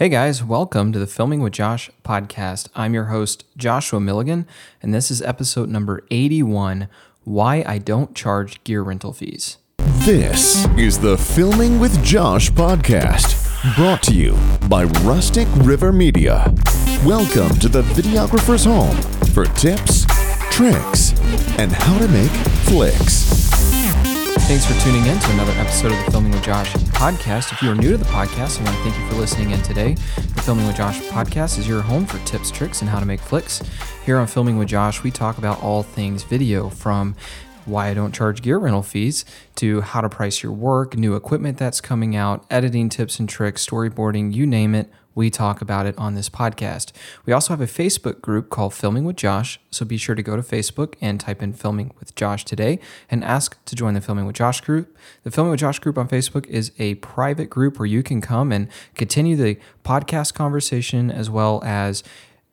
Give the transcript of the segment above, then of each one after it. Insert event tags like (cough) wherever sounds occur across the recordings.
Hey guys, welcome to the Filming with Josh podcast. I'm your host, Joshua Milligan, and this is episode number 81 Why I Don't Charge Gear Rental Fees. This is the Filming with Josh podcast, brought to you by Rustic River Media. Welcome to the videographer's home for tips, tricks, and how to make flicks. Thanks for tuning in to another episode of the Filming with Josh podcast. If you are new to the podcast, I want to thank you for listening in today. The Filming with Josh podcast is your home for tips, tricks, and how to make flicks. Here on Filming with Josh, we talk about all things video from why I don't charge gear rental fees to how to price your work, new equipment that's coming out, editing tips and tricks, storyboarding, you name it we talk about it on this podcast. We also have a Facebook group called Filming with Josh, so be sure to go to Facebook and type in Filming with Josh today and ask to join the Filming with Josh group. The Filming with Josh group on Facebook is a private group where you can come and continue the podcast conversation as well as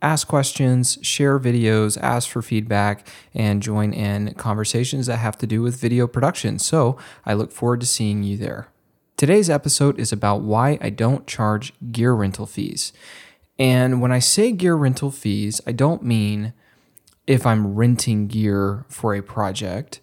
ask questions, share videos, ask for feedback, and join in conversations that have to do with video production. So I look forward to seeing you there. Today's episode is about why I don't charge gear rental fees. And when I say gear rental fees, I don't mean if I'm renting gear for a project.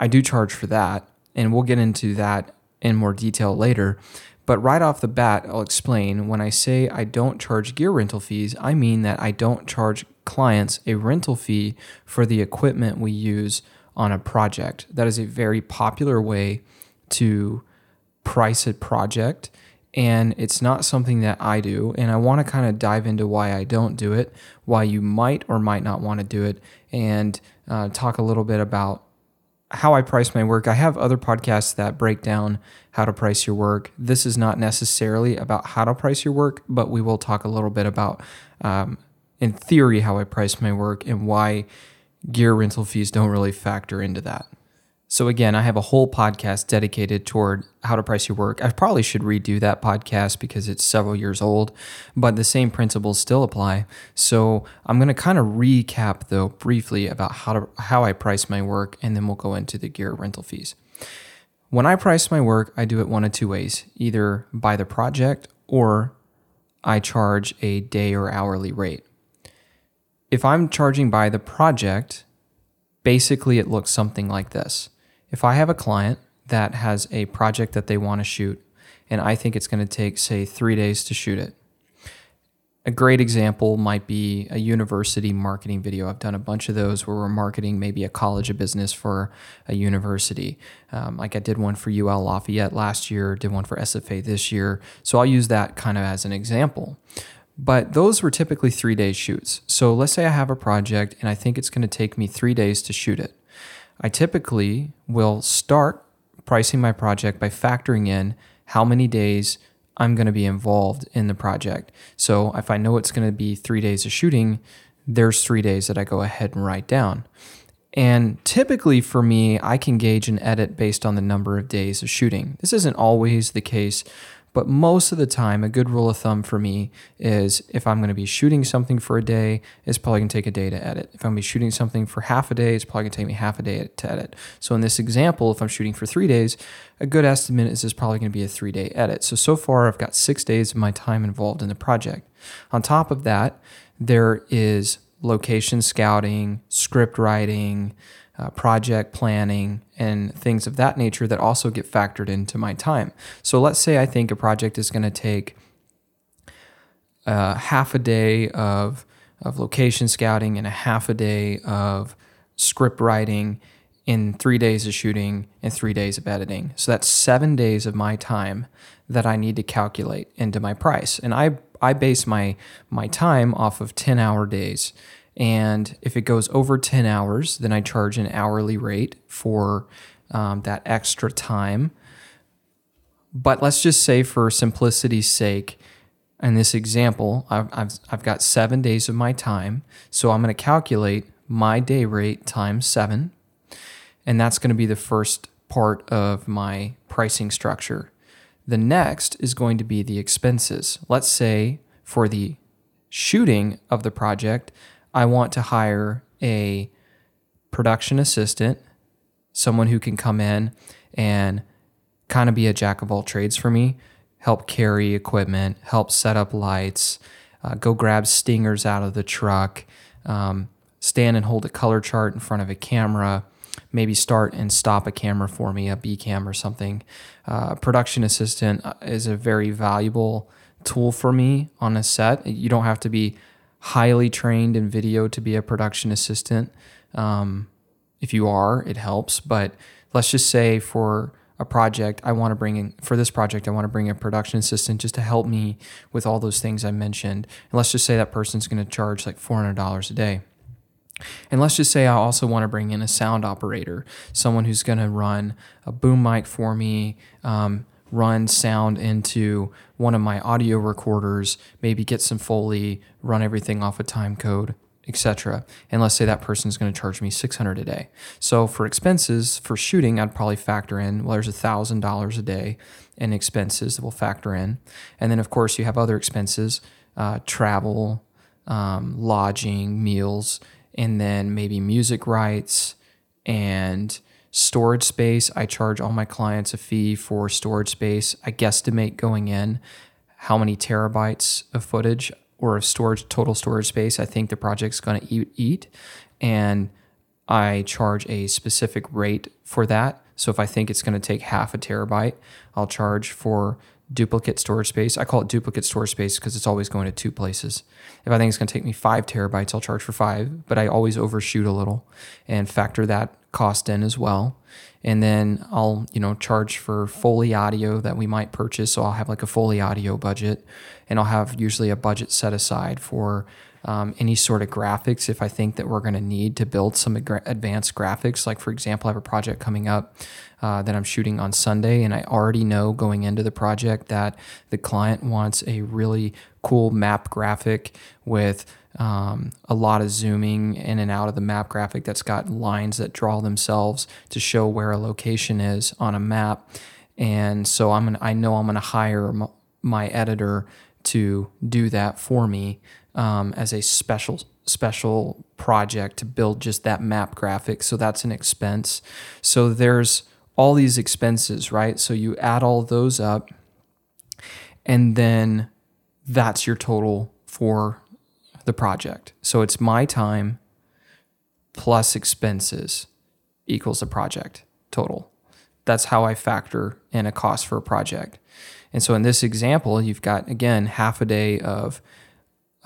I do charge for that, and we'll get into that in more detail later. But right off the bat, I'll explain when I say I don't charge gear rental fees, I mean that I don't charge clients a rental fee for the equipment we use on a project. That is a very popular way to price a project and it's not something that I do. And I want to kind of dive into why I don't do it, why you might or might not want to do it, and uh, talk a little bit about how I price my work. I have other podcasts that break down how to price your work. This is not necessarily about how to price your work, but we will talk a little bit about, um, in theory, how I price my work and why gear rental fees don't really factor into that. So again, I have a whole podcast dedicated toward how to price your work. I probably should redo that podcast because it's several years old, but the same principles still apply. So I'm going to kind of recap though briefly about how to how I price my work and then we'll go into the gear rental fees. When I price my work, I do it one of two ways, either by the project or I charge a day or hourly rate. If I'm charging by the project, basically it looks something like this if I have a client that has a project that they want to shoot, and I think it's going to take, say, three days to shoot it, a great example might be a university marketing video. I've done a bunch of those where we're marketing maybe a college of business for a university. Um, like I did one for UL Lafayette last year, did one for SFA this year. So I'll use that kind of as an example. But those were typically three day shoots. So let's say I have a project and I think it's going to take me three days to shoot it. I typically will start pricing my project by factoring in how many days I'm going to be involved in the project. So if I know it's going to be three days of shooting, there's three days that I go ahead and write down. And typically for me, I can gauge an edit based on the number of days of shooting. This isn't always the case but most of the time, a good rule of thumb for me is if I'm going to be shooting something for a day, it's probably going to take a day to edit. If I'm going to be shooting something for half a day, it's probably going to take me half a day to edit. So in this example, if I'm shooting for three days, a good estimate is it's probably going to be a three day edit. So, so far, I've got six days of my time involved in the project. On top of that, there is location scouting, script writing, uh, project planning, and things of that nature that also get factored into my time. So let's say I think a project is going to take uh, half a day of, of location scouting and a half a day of script writing in three days of shooting and three days of editing. So that's seven days of my time that I need to calculate into my price. And I, I base my, my time off of 10 hour days. And if it goes over 10 hours, then I charge an hourly rate for um, that extra time. But let's just say, for simplicity's sake, in this example, I've, I've, I've got seven days of my time. So I'm going to calculate my day rate times seven. And that's going to be the first part of my pricing structure. The next is going to be the expenses. Let's say for the shooting of the project, I want to hire a production assistant, someone who can come in and kind of be a jack of all trades for me, help carry equipment, help set up lights, uh, go grab stingers out of the truck, um, stand and hold a color chart in front of a camera, maybe start and stop a camera for me, a B cam or something. Uh, production assistant uh, is a very valuable tool for me on a set. You don't have to be highly trained in video to be a production assistant. Um, if you are, it helps. But let's just say for a project, I want to bring in, for this project, I want to bring a production assistant just to help me with all those things I mentioned. And let's just say that person's going to charge like $400 a day. And let's just say I also want to bring in a sound operator, someone who's going to run a boom mic for me, um, run sound into one of my audio recorders, maybe get some Foley, run everything off a time code, etc. And let's say that person is going to charge me 600 a day. So for expenses for shooting, I'd probably factor in well, there's $1,000 a day in expenses that will factor in. And then, of course, you have other expenses uh, travel, um, lodging, meals, and then maybe music rights and storage space. I charge all my clients a fee for storage space. I guesstimate going in how many terabytes of footage or of storage total storage space I think the project's going to eat, eat and I charge a specific rate for that. So if I think it's going to take half a terabyte, I'll charge for duplicate storage space. I call it duplicate storage space because it's always going to two places. If I think it's going to take me five terabytes, I'll charge for five, but I always overshoot a little and factor that cost in as well. And then I'll, you know, charge for Foley audio that we might purchase. So I'll have like a Foley audio budget and I'll have usually a budget set aside for um, any sort of graphics if I think that we're going to need to build some advanced graphics. Like, for example, I have a project coming up uh, that I'm shooting on Sunday, and I already know going into the project that the client wants a really cool map graphic with um, a lot of zooming in and out of the map graphic that's got lines that draw themselves to show where a location is on a map. And so I'm gonna, I know I'm going to hire my editor to do that for me um, as a special special project to build just that map graphic. So that's an expense. So there's all these expenses, right? So you add all those up, and then that's your total for the project. So it's my time plus expenses equals the project total. That's how I factor in a cost for a project. And so in this example, you've got again half a day of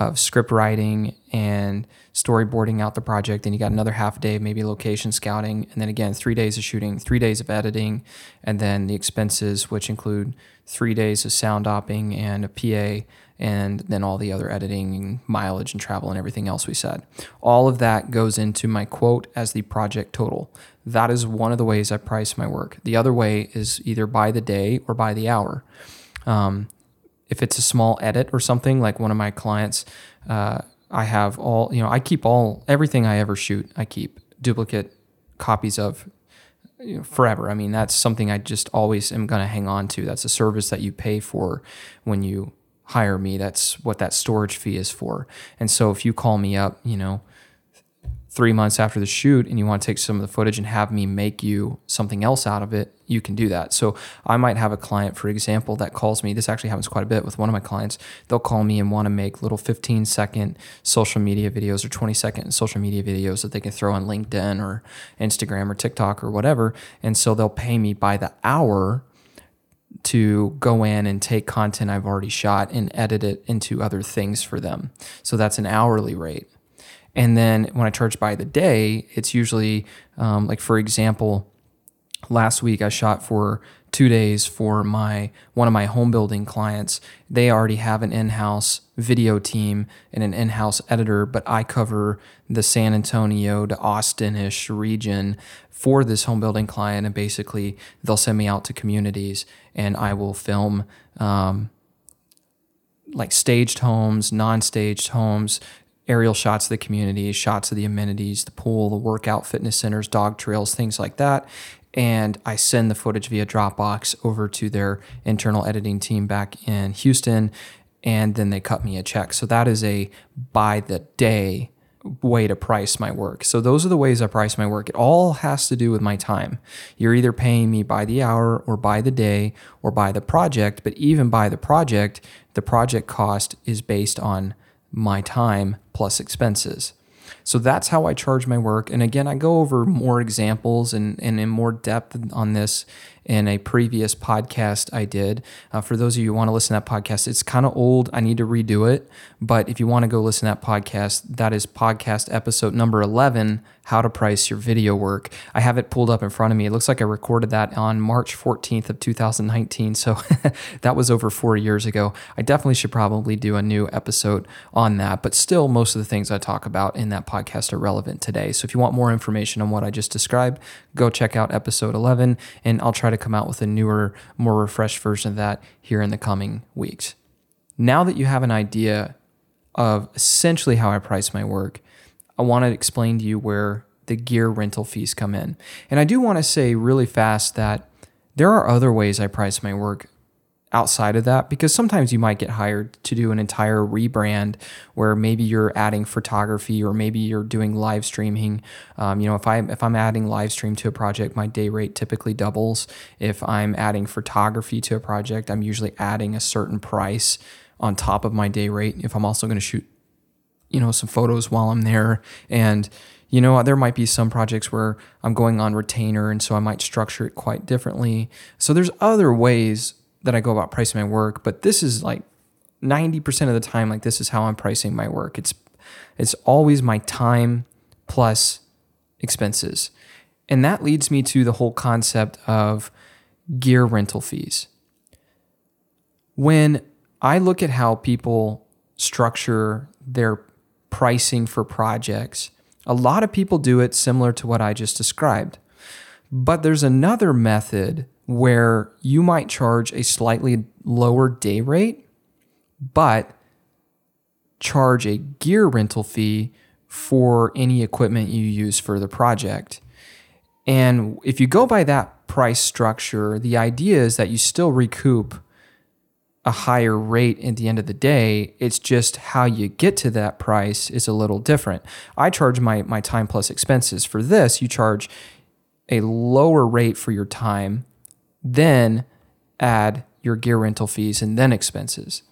of script writing and storyboarding out the project. Then you got another half day, maybe location scouting, and then again three days of shooting, three days of editing, and then the expenses, which include three days of sound opping and a PA, and then all the other editing mileage and travel and everything else we said. All of that goes into my quote as the project total. That is one of the ways I price my work. The other way is either by the day or by the hour. Um, if it's a small edit or something, like one of my clients, uh, I have all, you know, I keep all, everything I ever shoot, I keep duplicate copies of you know, forever. I mean, that's something I just always am going to hang on to. That's a service that you pay for when you hire me. That's what that storage fee is for. And so if you call me up, you know, three months after the shoot and you want to take some of the footage and have me make you something else out of it, you can do that. So I might have a client, for example, that calls me. This actually happens quite a bit with one of my clients. They'll call me and want to make little 15 second social media videos or 20 second social media videos that they can throw on LinkedIn or Instagram or TikTok or whatever. And so they'll pay me by the hour to go in and take content I've already shot and edit it into other things for them. So that's an hourly rate. And then when I charge by the day, it's usually um, like, for example, last week I shot for two days for my one of my home building clients. They already have an in-house video team and an in-house editor, but I cover the San Antonio to Austin-ish region for this home building client, and basically they'll send me out to communities and I will film. Um, like staged homes, non-staged homes, aerial shots of the community, shots of the amenities, the pool, the workout fitness centers, dog trails, things like that. And I send the footage via Dropbox over to their internal editing team back in Houston, and then they cut me a check. So that is a by the day way to price my work. So those are the ways I price my work. It all has to do with my time. You're either paying me by the hour or by the day or by the project, but even by the project, the project cost is based on my time plus expenses. So that's how I charge my work. And again, I go over more examples and, and in more depth on this in a previous podcast I did. Uh, for those of you who want to listen to that podcast, it's kind of old. I need to redo it. But if you want to go listen to that podcast, that is podcast episode number 11 How to Price Your Video Work. I have it pulled up in front of me. It looks like I recorded that on March 14th of 2019. So (laughs) that was over four years ago. I definitely should probably do a new episode on that. But still, most of the things I talk about in that podcast are relevant today. So if you want more information on what I just described, go check out episode 11 and I'll try to come out with a newer, more refreshed version of that here in the coming weeks. Now that you have an idea of essentially how I price my work, I want to explain to you where the gear rental fees come in. And I do want to say really fast that there are other ways I price my work outside of that because sometimes you might get hired to do an entire rebrand where maybe you're adding photography or maybe you're doing live streaming. Um, you know if i if i'm adding live stream to a project my day rate typically doubles. If i'm adding photography to a project i'm usually adding a certain price on top of my day rate. If i'm also going to shoot you know some photos while i'm there. And you know, there might be some projects where I'm going on retainer, and so I might structure it quite differently. So there's other ways that I go about pricing my work, but this is like 90% of the time like this is how I'm pricing my work. It's it's always my time plus expenses. And that leads me to the whole concept of gear rental fees. When I look at how people structure their pricing for projects, a lot of people do it similar to what I just described. But there's another method where you might charge a slightly lower day rate, but charge a gear rental fee for any equipment you use for the project. And if you go by that price structure, the idea is that you still recoup a higher rate at the end of the day. It's just how you get to that price is a little different. I charge my, my time plus expenses. For this, you charge a lower rate for your time then add your gear rental fees and then expenses.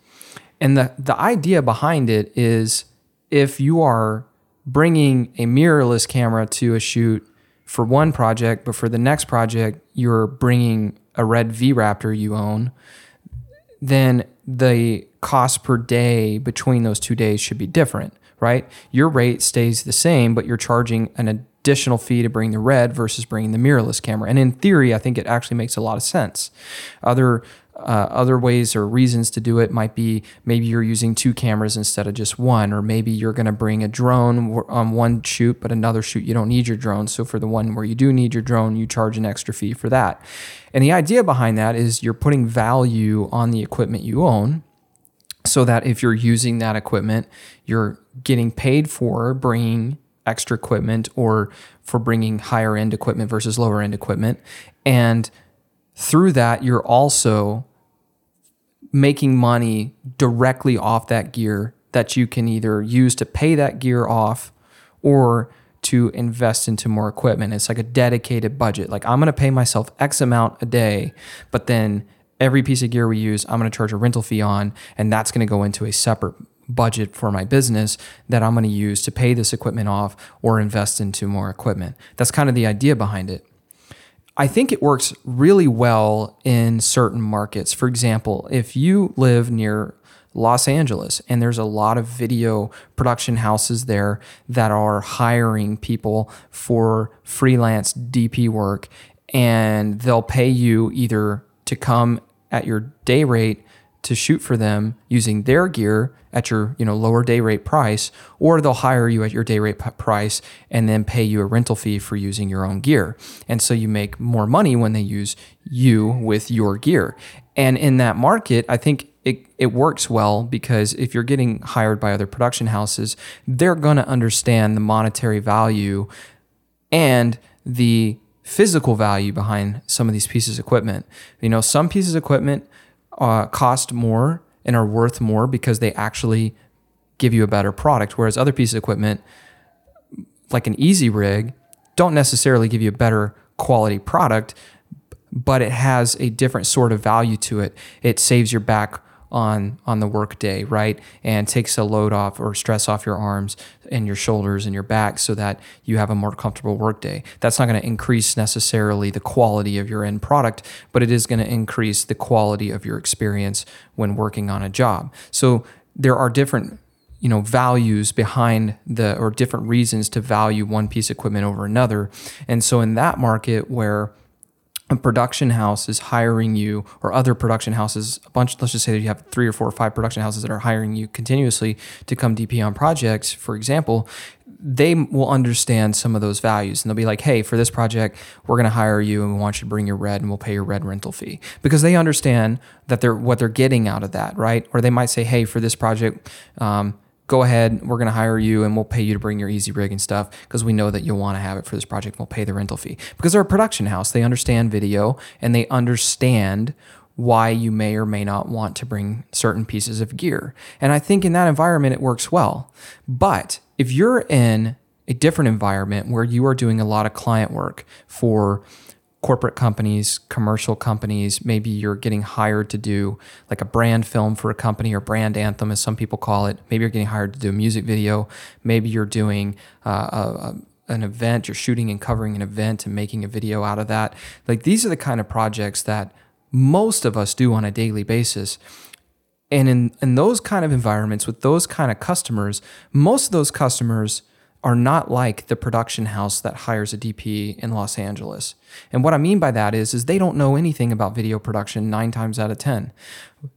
And the, the idea behind it is if you are bringing a mirrorless camera to a shoot for one project, but for the next project, you're bringing a red V Raptor you own, then the cost per day between those two days should be different, right? Your rate stays the same, but you're charging an additional fee to bring the red versus bringing the mirrorless camera. And in theory, I think it actually makes a lot of sense. Other uh, other ways or reasons to do it might be maybe you're using two cameras instead of just one, or maybe you're going to bring a drone on one shoot, but another shoot you don't need your drone. So for the one where you do need your drone, you charge an extra fee for that. And the idea behind that is you're putting value on the equipment you own so that if you're using that equipment, you're getting paid for bringing extra equipment or for bringing higher end equipment versus lower end equipment. And through that, you're also making money directly off that gear that you can either use to pay that gear off or to invest into more equipment. It's like a dedicated budget. Like I'm going to pay myself X amount a day, but then every piece of gear we use, I'm going to charge a rental fee on, and that's going to go into a separate budget for my business that I'm going to use to pay this equipment off or invest into more equipment. That's kind of the idea behind it. I think it works really well in certain markets. For example, if you live near Los Angeles and there's a lot of video production houses there that are hiring people for freelance DP work and they'll pay you either to come at your day rate to shoot for them using their gear at your you know lower day rate price or they'll hire you at your day rate p- price and then pay you a rental fee for using your own gear. And so you make more money when they use you with your gear. And in that market i think it, it works well because if you're getting hired by other production houses they're going to understand the monetary value and the physical value behind some of these pieces of equipment. You know some pieces of equipment uh, cost more and are worth more because they actually give you a better product. Whereas other pieces of equipment, like an easy rig don't necessarily give you a better quality product, but it has a different sort of value to it. It saves your back on on the work day, right? And takes a load off or stress off your arms and your shoulders and your back so that you have a more comfortable work day. That's not going to increase necessarily the quality of your end product, but it is going to increase the quality of your experience when working on a job. So there are different you know values behind the or different reasons to value one piece of equipment over another. And so in that market where a production house is hiring you or other production houses a bunch let's just say that you have three or four or five production houses that are hiring you continuously to come dp on projects for example they will understand some of those values and they'll be like hey for this project we're going to hire you and we want you to bring your red and we'll pay your red rental fee. Because they understand that they're what they're getting out of that right? Or they might say hey for this project um, go ahead, we're going to hire you and we'll pay you to bring your easy rig and stuff because we know that you'll want to have it for this project. We'll pay the rental fee because they're a production house. They understand video and they understand why you may or may not want to bring certain pieces of gear. And I think in that environment, it works well. But if you're in a different environment where you are doing a lot of client work for corporate companies, commercial companies, maybe you're getting hired to do like a brand film for a company or brand anthem, as some people call it. Maybe you're getting hired to do a music video. Maybe you're doing uh, a, an event, you're shooting and covering an event and making a video out of that. Like these are the kind of projects that most of us do on a daily basis. And in, in those kind of environments with those kind of customers, most of those customers are not like the production house that hires a DP in Los Angeles. And what I mean by that is, is they don't know anything about video production nine times out of 10.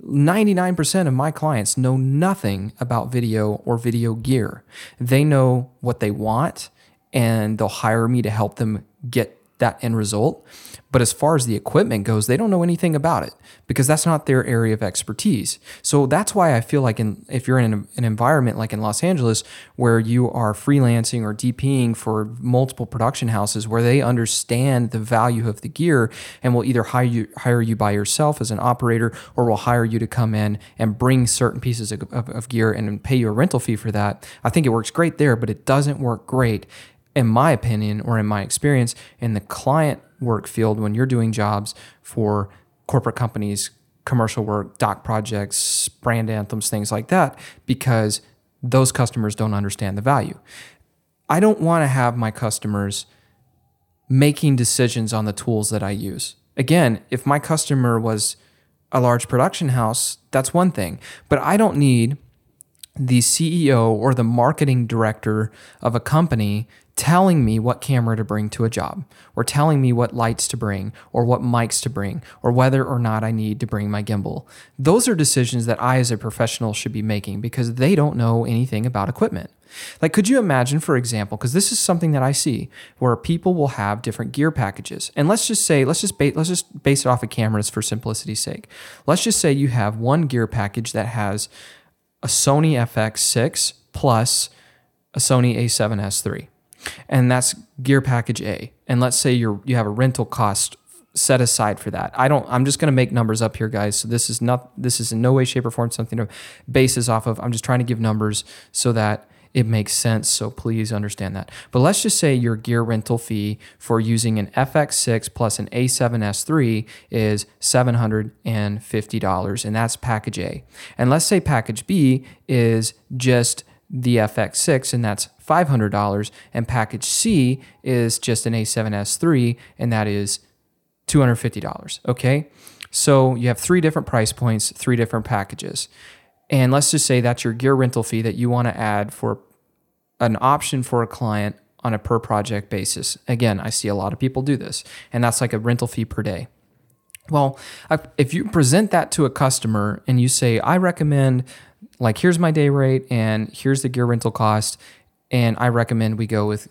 99% of my clients know nothing about video or video gear. They know what they want and they'll hire me to help them get that end result. But as far as the equipment goes, they don't know anything about it because that's not their area of expertise. So that's why I feel like in, if you're in an, an environment like in Los Angeles where you are freelancing or DPing for multiple production houses where they understand the value of the gear and will either hire you, hire you by yourself as an operator or will hire you to come in and bring certain pieces of, of, of gear and pay you a rental fee for that. I think it works great there, but it doesn't work great in my opinion or in my experience in the client work field when you're doing jobs for corporate companies, commercial work, doc projects, brand anthems, things like that, because those customers don't understand the value. I don't want to have my customers making decisions on the tools that I use. Again, if my customer was a large production house, that's one thing, but I don't need the CEO or the marketing director of a company telling me what camera to bring to a job, or telling me what lights to bring, or what mics to bring, or whether or not I need to bring my gimbal. Those are decisions that I, as a professional, should be making because they don't know anything about equipment. Like, could you imagine, for example, because this is something that I see where people will have different gear packages, and let's just say, let's just base, let's just base it off of cameras for simplicity's sake. Let's just say you have one gear package that has a Sony FX6 plus a Sony A7S III and that's gear package A. And let's say you're you have a rental cost set aside for that. I don't I'm just going to make numbers up here guys. So this is not this is in no way shape or form something to base this off of. I'm just trying to give numbers so that it makes sense. So please understand that. But let's just say your gear rental fee for using an FX6 plus an A7S3 is $750 and that's package A. And let's say package B is just the FX6 and that's $500 and package C is just an A7S3 and that is $250, okay? So you have three different price points, three different packages. And let's just say that's your gear rental fee that you want to add for an option for a client on a per project basis. Again, I see a lot of people do this, and that's like a rental fee per day. Well, if you present that to a customer and you say, I recommend, like, here's my day rate and here's the gear rental cost, and I recommend we go with,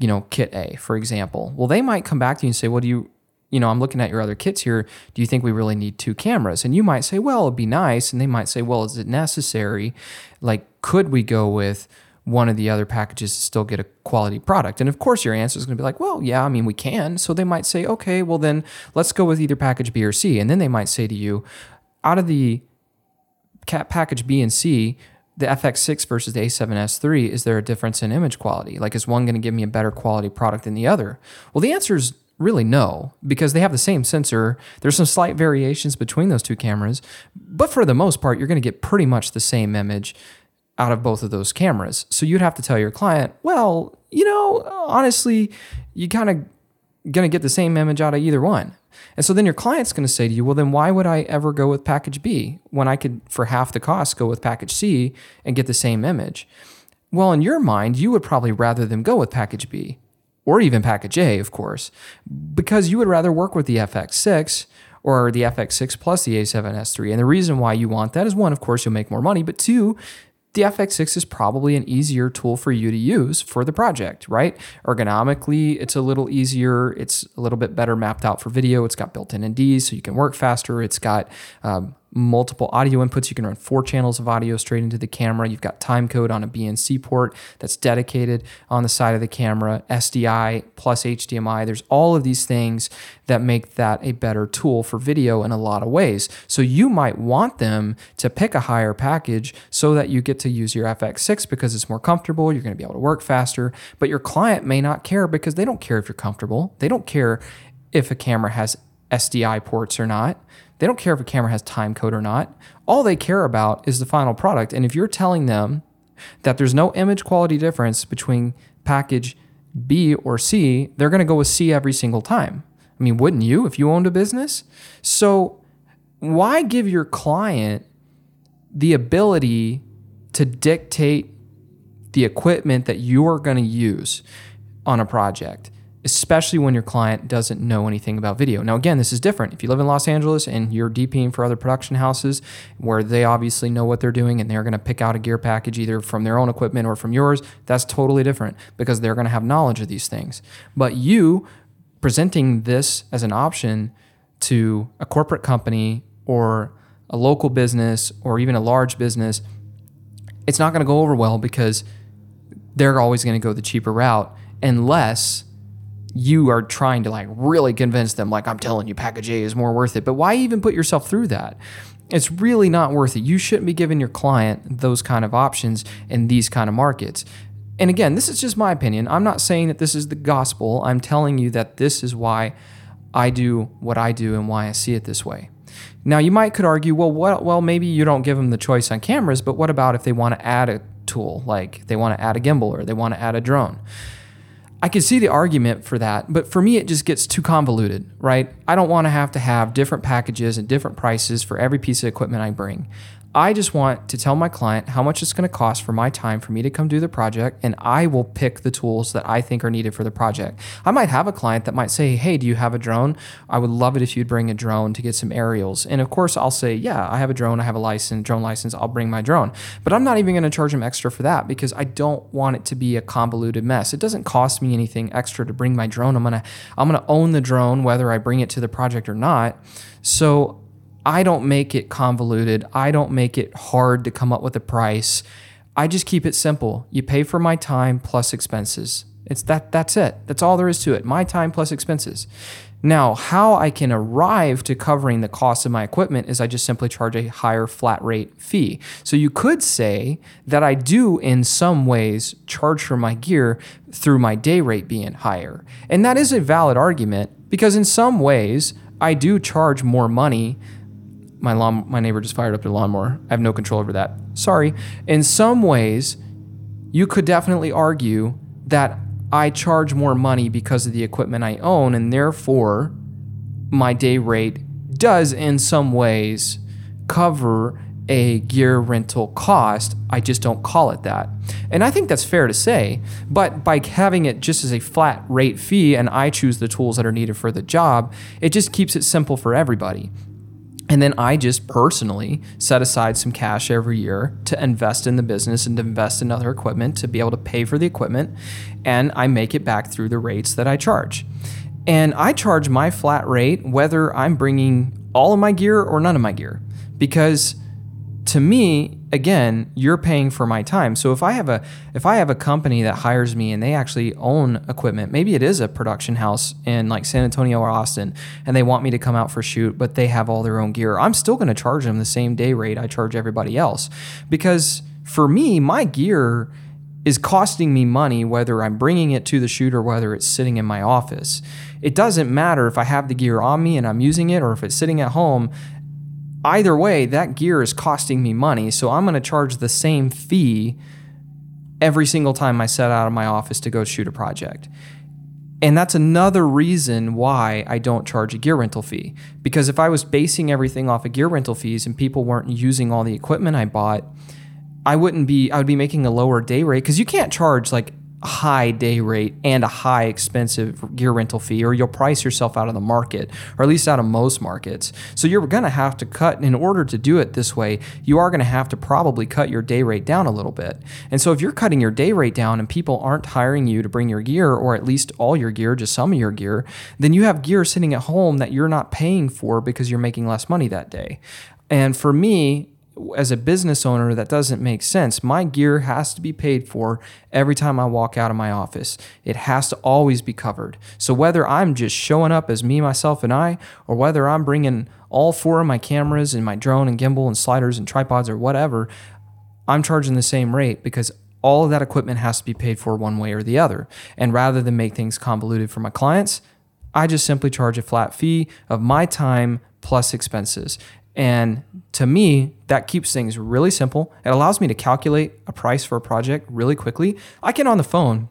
you know, kit A, for example. Well, they might come back to you and say, Well, do you, you know, I'm looking at your other kits here. Do you think we really need two cameras? And you might say, Well, it'd be nice. And they might say, Well, is it necessary? Like, could we go with one of the other packages to still get a quality product? And of course, your answer is going to be like, well, yeah, I mean, we can. So they might say, okay, well, then let's go with either package B or C. And then they might say to you, out of the package B and C, the FX6 versus the A7S III, is there a difference in image quality? Like, is one going to give me a better quality product than the other? Well, the answer is really no, because they have the same sensor. There's some slight variations between those two cameras, but for the most part, you're going to get pretty much the same image out of both of those cameras. So you'd have to tell your client, well, you know, honestly, you kind of going to get the same image out of either one. And so then your client's going to say to you, well, then why would I ever go with package B when I could, for half the cost, go with package C and get the same image? Well, in your mind, you would probably rather them go with package B or even package A, of course, because you would rather work with the FX6 or the FX6 plus the A7S3. And the reason why you want that is one, of course, you'll make more money, but two, the FX6 is probably an easier tool for you to use for the project, right? Ergonomically, it's a little easier. It's a little bit better mapped out for video. It's got built in NDs, so you can work faster. It's got um, multiple audio inputs. You can run four channels of audio straight into the camera. You've got time code on a BNC port that's dedicated on the side of the camera, SDI plus HDMI. There's all of these things that make that a better tool for video in a lot of ways. So you might want them to pick a higher package so that you get to use your FX6 because it's more comfortable. You're going to be able to work faster, but your client may not care because they don't care if you're comfortable. They don't care if a camera has SDI ports or not. They don't care if a camera has time code or not. All they care about is the final product. And if you're telling them that there's no image quality difference between package B or C, they're going to go with C every single time. I mean, wouldn't you if you owned a business? So, why give your client the ability to dictate the equipment that you're going to use on a project? Especially when your client doesn't know anything about video. Now, again, this is different. If you live in Los Angeles and you're DPing for other production houses where they obviously know what they're doing and they're going to pick out a gear package either from their own equipment or from yours, that's totally different because they're going to have knowledge of these things. But you presenting this as an option to a corporate company or a local business or even a large business, it's not going to go over well because they're always going to go the cheaper route unless you are trying to like really convince them like I'm telling you package A is more worth it. But why even put yourself through that? It's really not worth it. You shouldn't be giving your client those kind of options in these kind of markets. And again, this is just my opinion. I'm not saying that this is the gospel. I'm telling you that this is why I do what I do and why I see it this way. Now, you might could argue, well, well, maybe you don't give them the choice on cameras, but what about if they want to add a tool, like they want to add a gimbal or they want to add a drone? I can see the argument for that, but for me, it just gets too convoluted, right? I don't want to have to have different packages and different prices for every piece of equipment I bring. I just want to tell my client how much it's going to cost for my time for me to come do the project, and I will pick the tools that I think are needed for the project. I might have a client that might say, Hey, do you have a drone? I would love it if you'd bring a drone to get some aerials. And of course, I'll say, Yeah, I have a drone, I have a license, drone license, I'll bring my drone. But I'm not even going to charge them extra for that because I don't want it to be a convoluted mess. It doesn't cost me anything extra to bring my drone. I'm going to I'm going to own the drone whether I bring it to the project or not. So I don't make it convoluted. I don't make it hard to come up with a price. I just keep it simple. You pay for my time plus expenses. It's that that's it. That's all there is to it. My time plus expenses. Now, how I can arrive to covering the cost of my equipment is I just simply charge a higher flat rate fee. So you could say that I do in some ways charge for my gear through my day rate being higher. And that is a valid argument because in some ways I do charge more money my lawn my neighbor just fired up their lawnmower. I have no control over that. Sorry. In some ways, you could definitely argue that I charge more money because of the equipment I own and therefore my day rate does in some ways cover a gear rental cost. I just don't call it that. And I think that's fair to say. But by having it just as a flat rate fee and I choose the tools that are needed for the job, it just keeps it simple for everybody. And then I just personally set aside some cash every year to invest in the business and to invest in other equipment to be able to pay for the equipment. And I make it back through the rates that I charge. And I charge my flat rate whether I'm bringing all of my gear or none of my gear because to me again you're paying for my time so if i have a if i have a company that hires me and they actually own equipment maybe it is a production house in like san antonio or austin and they want me to come out for shoot but they have all their own gear i'm still going to charge them the same day rate i charge everybody else because for me, my gear is costing me money whether I'm bringing it to the shoot or whether it's sitting in my office. It doesn't matter if I have the gear on me and I'm using it or if it's sitting at home. Either way, that gear is costing me money, so I'm going to charge the same fee every single time I set out of my office to go shoot a project. And that's another reason why I don't charge a gear rental fee. Because if I was basing everything off of gear rental fees and people weren't using all the equipment I bought, I wouldn't be I would be making a lower day rate because you can't charge like high day rate and a high expensive gear rental fee or you'll price yourself out of the market or at least out of most markets. So you're going to have to cut in order to do it this way, you are going to have to probably cut your day rate down a little bit. And so if you're cutting your day rate down and people aren't hiring you to bring your gear or at least all your gear, just some of your gear, then you have gear sitting at home that you're not paying for because you're making less money that day. And for me, as a business owner, that doesn't make sense. My gear has to be paid for every time I walk out of my office. It has to always be covered. So whether I'm just showing up as me, myself, and I, or whether I'm bringing all four of my cameras and my drone and gimbal and sliders and tripods or whatever, I'm charging the same rate because all of that equipment has to be paid for one way or the other. And rather than make things convoluted for my clients, I just simply charge a flat fee of my time plus expenses. And to me, that keeps things really simple. It allows me to calculate a price for a project really quickly. I can on the phone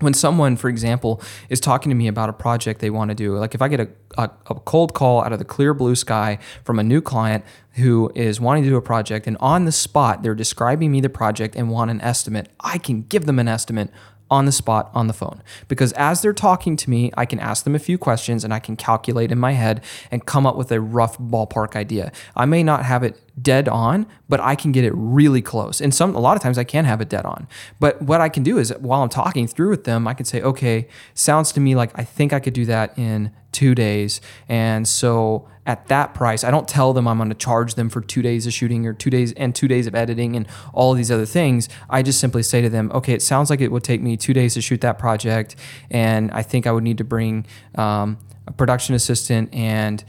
when someone, for example, is talking to me about a project they want to do, like if I get a, a, a, cold call out of the clear blue sky from a new client who is wanting to do a project, and on the spot they're describing me the project and want an estimate, I can give them an estimate on the spot on the phone. Because as they're talking to me, I can ask them a few questions and I can calculate in my head and come up with a rough ballpark idea. I may not have it dead on, but I can get it really close. And some a lot of times I can have it dead on. But what I can do is while I'm talking through with them, I can say, "Okay, sounds to me like I think I could do that in 2 days." And so at that price. I don't tell them I'm going to charge them for two days of shooting or two days and two days of editing and all these other things. I just simply say to them, okay, it sounds like it would take me two days to shoot that project, and I think I would need to bring um, a production assistant and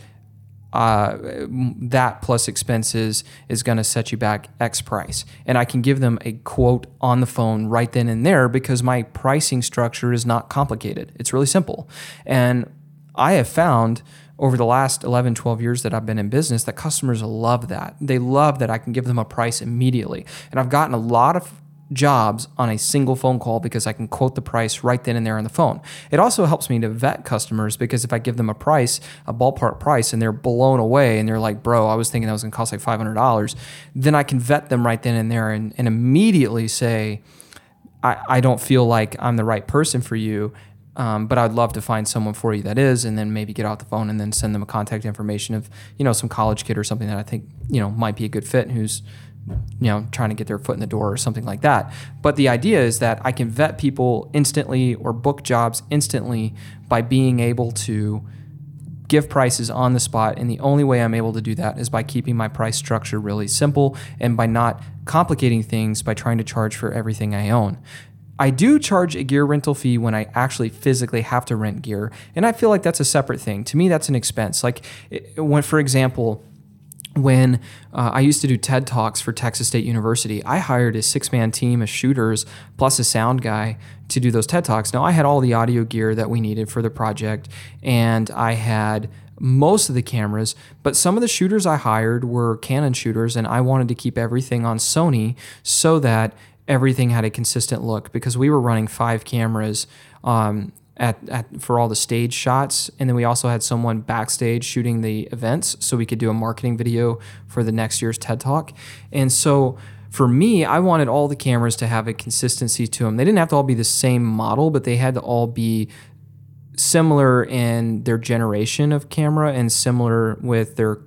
uh, that plus expenses is going to set you back X price. And I can give them a quote on the phone right then and there because my pricing structure is not complicated. It's really simple. And I have found over the last 11, 12 years that I've been in business that customers love that. They love that I can give them a price immediately. And I've gotten a lot of jobs on a single phone call because I can quote the price right then and there on the phone. It also helps me to vet customers because if I give them a price, a ballpark price, and they're blown away and they're like, bro, I was thinking that was gonna cost like $500, then I can vet them right then and there and, and immediately say, I, I don't feel like I'm the right person for you. Um, but I'd love to find someone for you that is, and then maybe get out the phone and then send them a contact information of you know some college kid or something that I think you know might be a good fit who's you know trying to get their foot in the door or something like that. But the idea is that I can vet people instantly or book jobs instantly by being able to give prices on the spot and the only way I'm able to do that is by keeping my price structure really simple and by not complicating things by trying to charge for everything I own. I do charge a gear rental fee when I actually physically have to rent gear, and I feel like that's a separate thing. To me, that's an expense. Like when, for example, when uh, I used to do TED Talks for Texas State University, I hired a six man team of shooters plus a sound guy to do those TED Talks. Now, I had all the audio gear that we needed for the project, and I had most of the cameras, but some of the shooters I hired were Canon shooters, and I wanted to keep everything on Sony so that everything had a consistent look because we were running five cameras um, at, at, for all the stage shots, and then we also had someone backstage shooting the events, so we could do a marketing video for the next year's TED Talk. And so for me, I wanted all the cameras to have a consistency to them. They didn't have to all be the same model, but they had to all be similar in their generation of camera and similar with their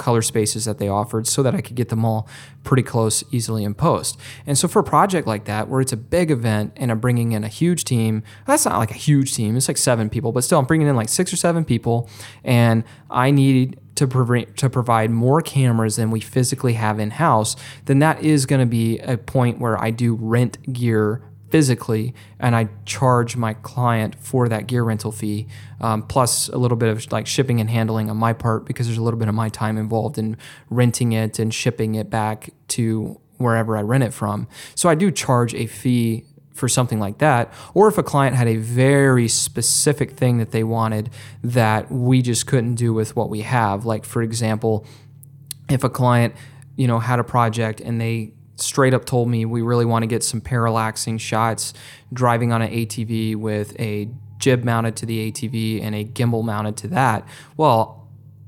color spaces that they offered so that I could get them all pretty close easily in post. And so for a project like that, where it's a big event and I'm bringing in a huge team, that's not like a huge team, it's like seven people, but still I'm bringing in like six or seven people and I need to, prov- to provide more cameras than we physically have in house, then that is going to be a point where I do rent gear physically and I charge my client for that gear rental fee, um, plus a little bit of like shipping and handling on my part because there's a little bit of my time involved in renting it and shipping it back to wherever I rent it from. So I do charge a fee for something like that. Or if a client had a very specific thing that they wanted that we just couldn't do with what we have. Like for example, if a client, you know, had a project and they straight up told me we really want to get some parallaxing shots driving on an ATV with a jib mounted to the ATV and a gimbal mounted to that. Well,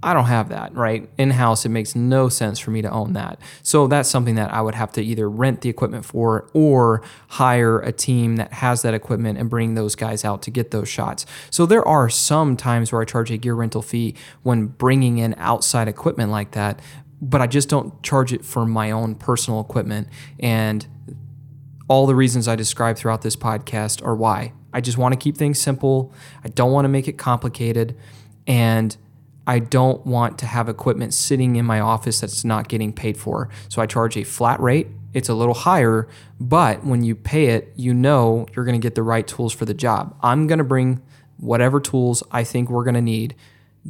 I don't have that, right? In house, it makes no sense for me to own that. So that's something that I would have to either rent the equipment for or hire a team that has that equipment and bring those guys out to get those shots. So there are some times where I charge a gear rental fee when bringing in outside equipment like that, but I just don't charge it for my own personal equipment. And all the reasons I described throughout this podcast are why. I just want to keep things simple. I don't want to make it complicated. And I don't want to have equipment sitting in my office that's not getting paid for. So I charge a flat rate. It's a little higher, but when you pay it, you know you're going to get the right tools for the job. I'm going to bring whatever tools I think we're going to need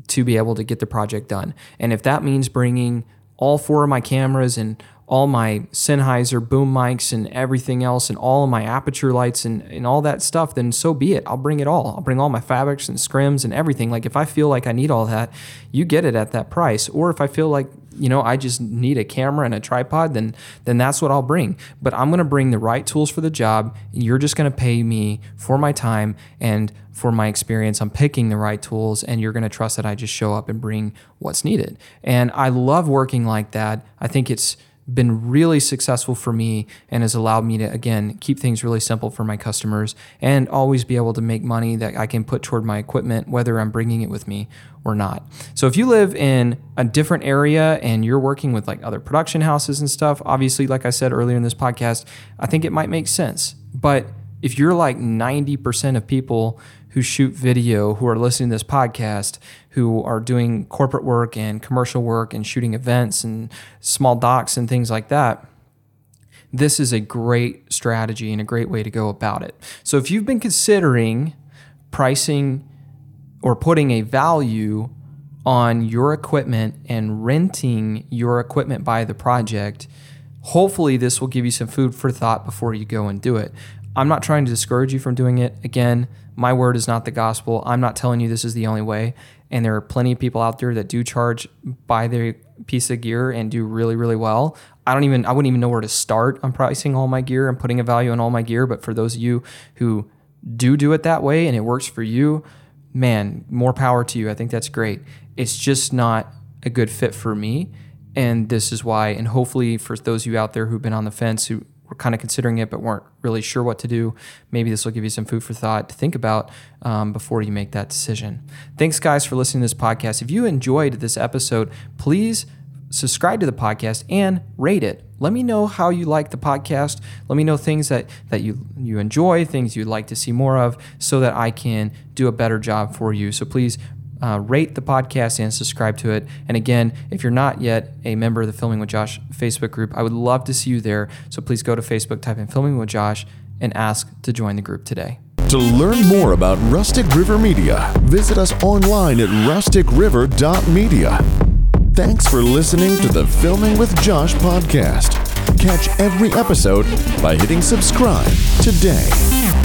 to be able to get the project done. And if that means bringing all four of my cameras and all my Sennheiser boom mics and everything else and all of my Aputure lights and, and all that stuff, then so be it. I'll bring it all. I'll bring all my fabrics and scrims and everything. Like if I feel like I need all that, you get it at that price. Or if I feel like, you know, I just need a camera and a tripod, then then that's what I'll bring. But I'm gonna bring the right tools for the job. You're just gonna pay me for my time and for my experience. I'm picking the right tools and you're gonna trust that I just show up and bring what's needed. And I love working like that. I think it's been really successful for me and has allowed me to again keep things really simple for my customers and always be able to make money that I can put toward my equipment whether I'm bringing it with me or not. So if you live in a different area and you're working with like other production houses and stuff, obviously like I said earlier in this podcast, I think it might make sense. But if you're like 90% of people who shoot video, who are listening to this podcast, who are doing corporate work and commercial work and shooting events and small docs and things like that, this is a great strategy and a great way to go about it. So if you've been considering pricing or putting a value on your equipment and renting your equipment by the project, hopefully this will give you some food for thought before you go and do it. I'm not trying to discourage you from doing it. Again, my word is not the gospel. I'm not telling you this is the only way. And there are plenty of people out there that do charge by their piece of gear and do really, really well. I don't even, I wouldn't even know where to start on pricing all my gear and putting a value on all my gear. But for those of you who do do it that way and it works for you, man, more power to you. I think that's great. It's just not a good fit for me. And this is why, and hopefully for those of you out there who've been on the fence who were kind of considering it but weren't really sure what to do, maybe this will give you some food for thought to think about um, before you make that decision. Thanks, guys, for listening to this podcast. If you enjoyed this episode, please subscribe to the podcast and rate it. Let me know how you like the podcast. Let me know things that, that you, you enjoy, things you'd like to see more of, so that I can do a better job for you. So please uh, rate the podcast and subscribe to it. And again, if you're not yet a member of the Filming with Josh Facebook group, I would love to see you there. So please go to Facebook, type in Filming with Josh, and ask to join the group today. To learn more about Rustic River Media, visit us online at rusticriver.media. Thanks for listening to the Filming with Josh podcast. Catch every episode by hitting subscribe today.